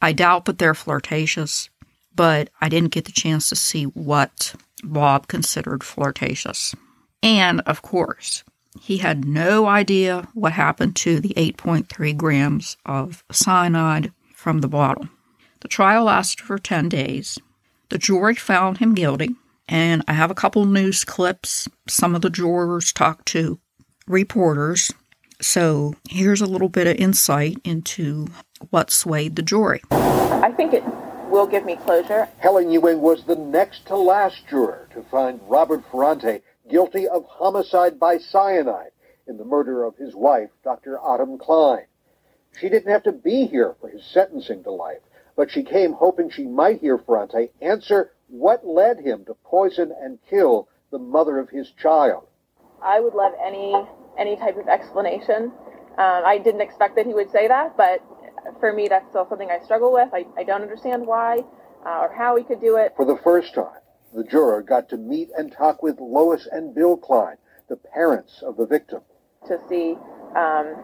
Speaker 1: I doubt that they're flirtatious, but I didn't get the chance to see what Bob considered flirtatious. And of course, he had no idea what happened to the 8.3 grams of cyanide from the bottle. The trial lasted for 10 days. The jury found him guilty, and I have a couple news clips. Some of the jurors talked to reporters. So here's a little bit of insight into what swayed the jury.
Speaker 4: I think it will give me closure.
Speaker 5: Helen Ewing was the next to last juror to find Robert Ferrante guilty of homicide by cyanide in the murder of his wife, Dr. Autumn Klein. She didn't have to be here for his sentencing to life, but she came hoping she might hear Ferrante answer what led him to poison and kill the mother of his child.
Speaker 4: I would love any any type of explanation. Um, I didn't expect that he would say that, but for me, that's still something I struggle with. I, I don't understand why uh, or how he could do it.
Speaker 5: For the first time, the juror got to meet and talk with Lois and Bill Klein, the parents of the victim.
Speaker 4: To see, um,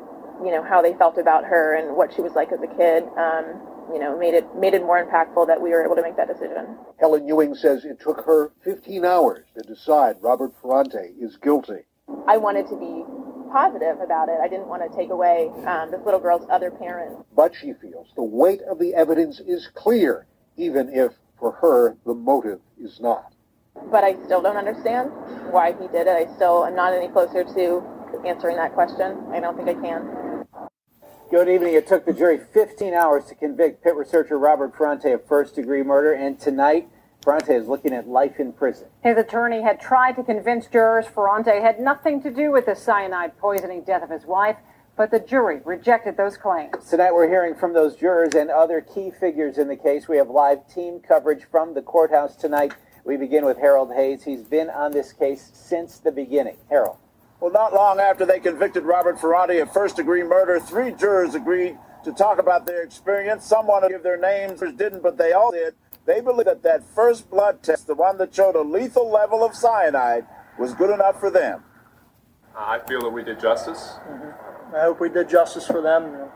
Speaker 4: you know, how they felt about her and what she was like as a kid, um, you know, made it made it more impactful that we were able to make that decision.
Speaker 5: Helen Ewing says it took her 15 hours to decide Robert Ferrante is guilty.
Speaker 4: I wanted to be positive about it. I didn't want to take away um, this little girl's other parents.
Speaker 5: But she feels the weight of the evidence is clear, even if for her the motive is not.
Speaker 4: But I still don't understand why he did it. I still am not any closer to answering that question. I don't think I can.
Speaker 6: Good evening. It took the jury 15 hours to convict Pitt researcher Robert Ferrante of first degree murder, and tonight Ferrante is looking at life in prison.
Speaker 7: His attorney had tried to convince jurors Ferrante had nothing to do with the cyanide poisoning death of his wife, but the jury rejected those claims.
Speaker 6: Tonight we're hearing from those jurors and other key figures in the case. We have live team coverage from the courthouse tonight. We begin with Harold Hayes. He's been on this case since the beginning. Harold.
Speaker 8: Well, not long after they convicted Robert Ferrante of first degree murder, three jurors agreed to talk about their experience. Some wanted to give their names, others didn't, but they all did. They believe that that first blood test, the one that showed a lethal level of cyanide, was good enough for them.
Speaker 9: I feel that we did justice.
Speaker 10: Mm-hmm. I hope we did justice for them. You know,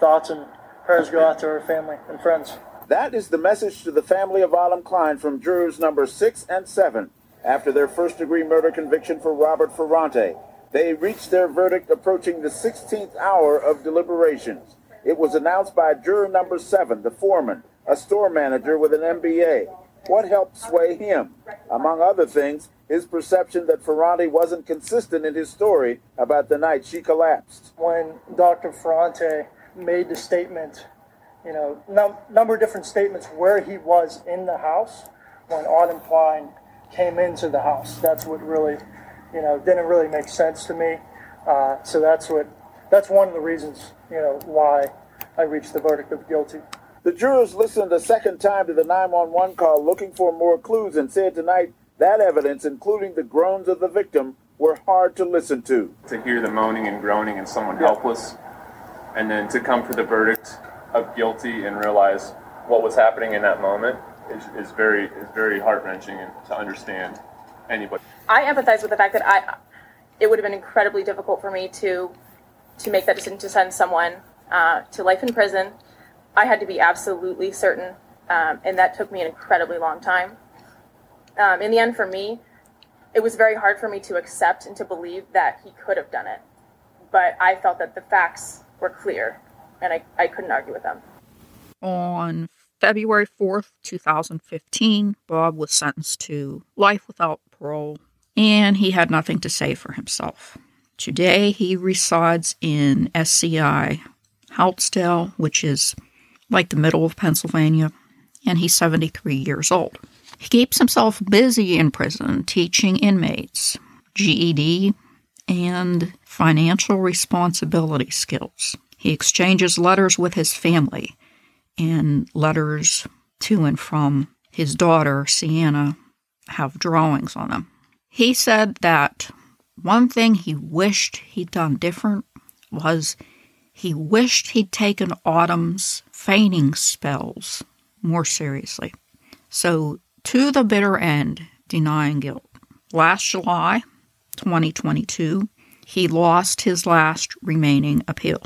Speaker 10: thoughts and prayers go out to our family and friends.
Speaker 8: That is the message to the family of Autumn Klein from jurors number six and seven after their first degree murder conviction for Robert Ferrante. They reached their verdict approaching the 16th hour of deliberations. It was announced by juror number seven, the foreman, a store manager with an MBA. What helped sway him? Among other things, his perception that Ferrante wasn't consistent in his story about the night she collapsed.
Speaker 10: When Dr. Ferrante made the statement, you know, num- number of different statements where he was in the house when Autumn Klein came into the house. That's what really, you know, didn't really make sense to me. Uh, so that's what, that's one of the reasons, you know, why I reached the verdict of guilty.
Speaker 8: The jurors listened a second time to the 911 call looking for more clues and said tonight that evidence, including the groans of the victim, were hard to listen to.
Speaker 9: To hear the moaning and groaning and someone helpless, and then to come for the verdict of guilty and realize what was happening in that moment is, is very is very heart wrenching and to understand anybody.
Speaker 4: I empathize with the fact that I it would have been incredibly difficult for me to to make that decision to send someone uh, to life in prison. I had to be absolutely certain, um, and that took me an incredibly long time. Um, in the end, for me, it was very hard for me to accept and to believe that he could have done it. But I felt that the facts were clear, and I, I couldn't argue with them.
Speaker 1: On February 4th, 2015, Bob was sentenced to life without parole, and he had nothing to say for himself. Today, he resides in SCI Houtzdale, which is like the middle of Pennsylvania, and he's 73 years old. He keeps himself busy in prison teaching inmates GED and financial responsibility skills. He exchanges letters with his family and letters to and from his daughter, Sienna, have drawings on them. He said that one thing he wished he'd done different was he wished he'd taken Autumn's fainting spells more seriously. So, to the bitter end, denying guilt. Last July, 2022, he lost his last remaining appeal.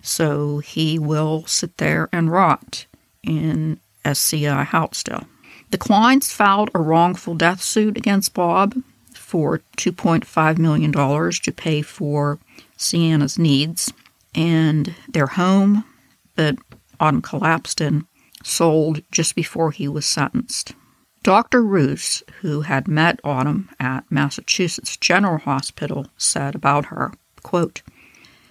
Speaker 1: So he will sit there and rot in SCI Houtzdale. The Kleins filed a wrongful death suit against Bob for $2.5 million to pay for Sienna's needs, and their home that Collapsed in sold just before he was sentenced. Dr. Roos, who had met Autumn at Massachusetts General Hospital, said about her, quote,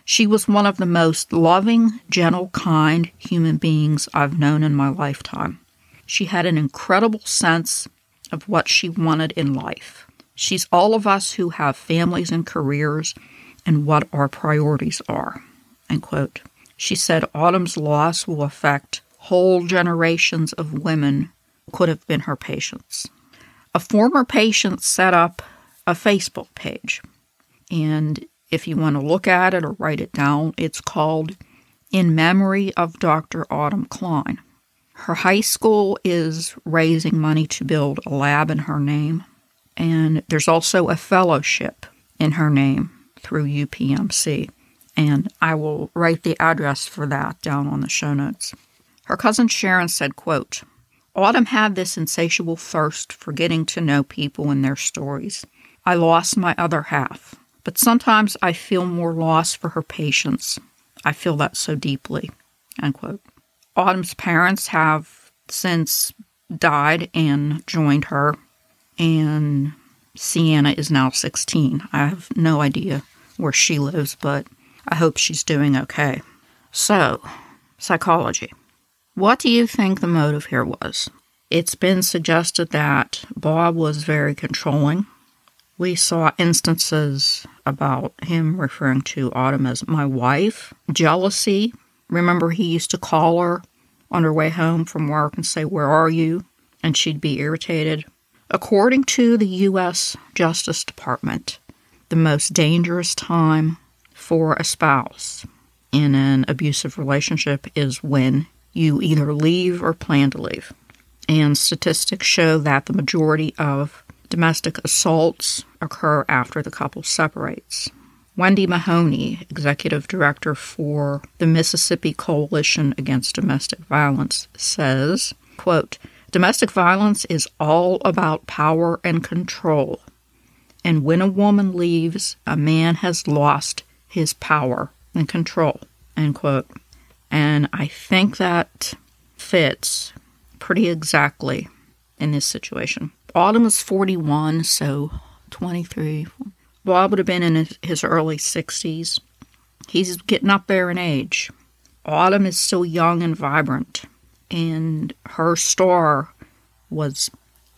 Speaker 1: She was one of the most loving, gentle, kind human beings I've known in my lifetime. She had an incredible sense of what she wanted in life. She's all of us who have families and careers and what our priorities are. End quote. She said Autumn's loss will affect whole generations of women could have been her patients. A former patient set up a Facebook page, and if you want to look at it or write it down, it's called In Memory of Dr. Autumn Klein. Her high school is raising money to build a lab in her name, and there's also a fellowship in her name through UPMC. And I will write the address for that down on the show notes. Her cousin Sharon said, quote, Autumn had this insatiable thirst for getting to know people and their stories. I lost my other half, but sometimes I feel more lost for her patients. I feel that so deeply. End quote. Autumn's parents have since died and joined her, and Sienna is now 16. I have no idea where she lives, but I hope she's doing okay. So, psychology. What do you think the motive here was? It's been suggested that Bob was very controlling. We saw instances about him referring to Autumn as my wife, jealousy, Remember, he used to call her on her way home from work and say, Where are you? And she'd be irritated. According to the U.S. Justice Department, the most dangerous time for a spouse in an abusive relationship is when you either leave or plan to leave. And statistics show that the majority of domestic assaults occur after the couple separates. Wendy Mahoney, executive director for the Mississippi Coalition Against Domestic Violence, says, quote, Domestic violence is all about power and control. And when a woman leaves, a man has lost his power and control. End quote. And I think that fits pretty exactly in this situation. Autumn is 41, so 23, Bob would have been in his early 60s. He's getting up there in age. Autumn is still young and vibrant, and her star was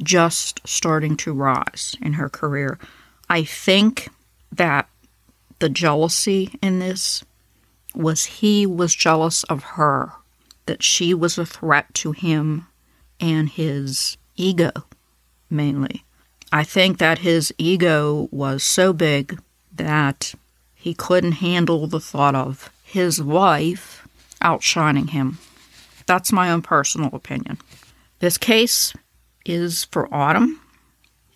Speaker 1: just starting to rise in her career. I think that the jealousy in this was he was jealous of her, that she was a threat to him and his ego, mainly. I think that his ego was so big that he couldn't handle the thought of his wife outshining him. That's my own personal opinion. This case is for Autumn,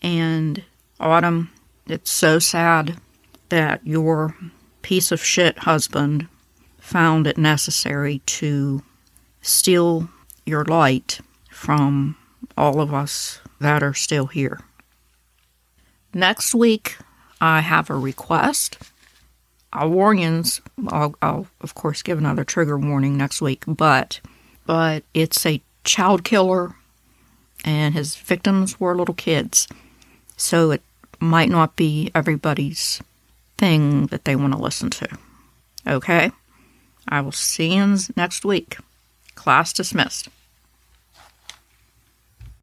Speaker 1: and Autumn, it's so sad that your piece of shit husband found it necessary to steal your light from all of us that are still here. Next week, I have a request. I'll warn you, I'll, I'll of course give another trigger warning next week, but but it's a child killer and his victims were little kids. So it might not be everybody's thing that they want to listen to. Okay? I will see you next week. Class dismissed.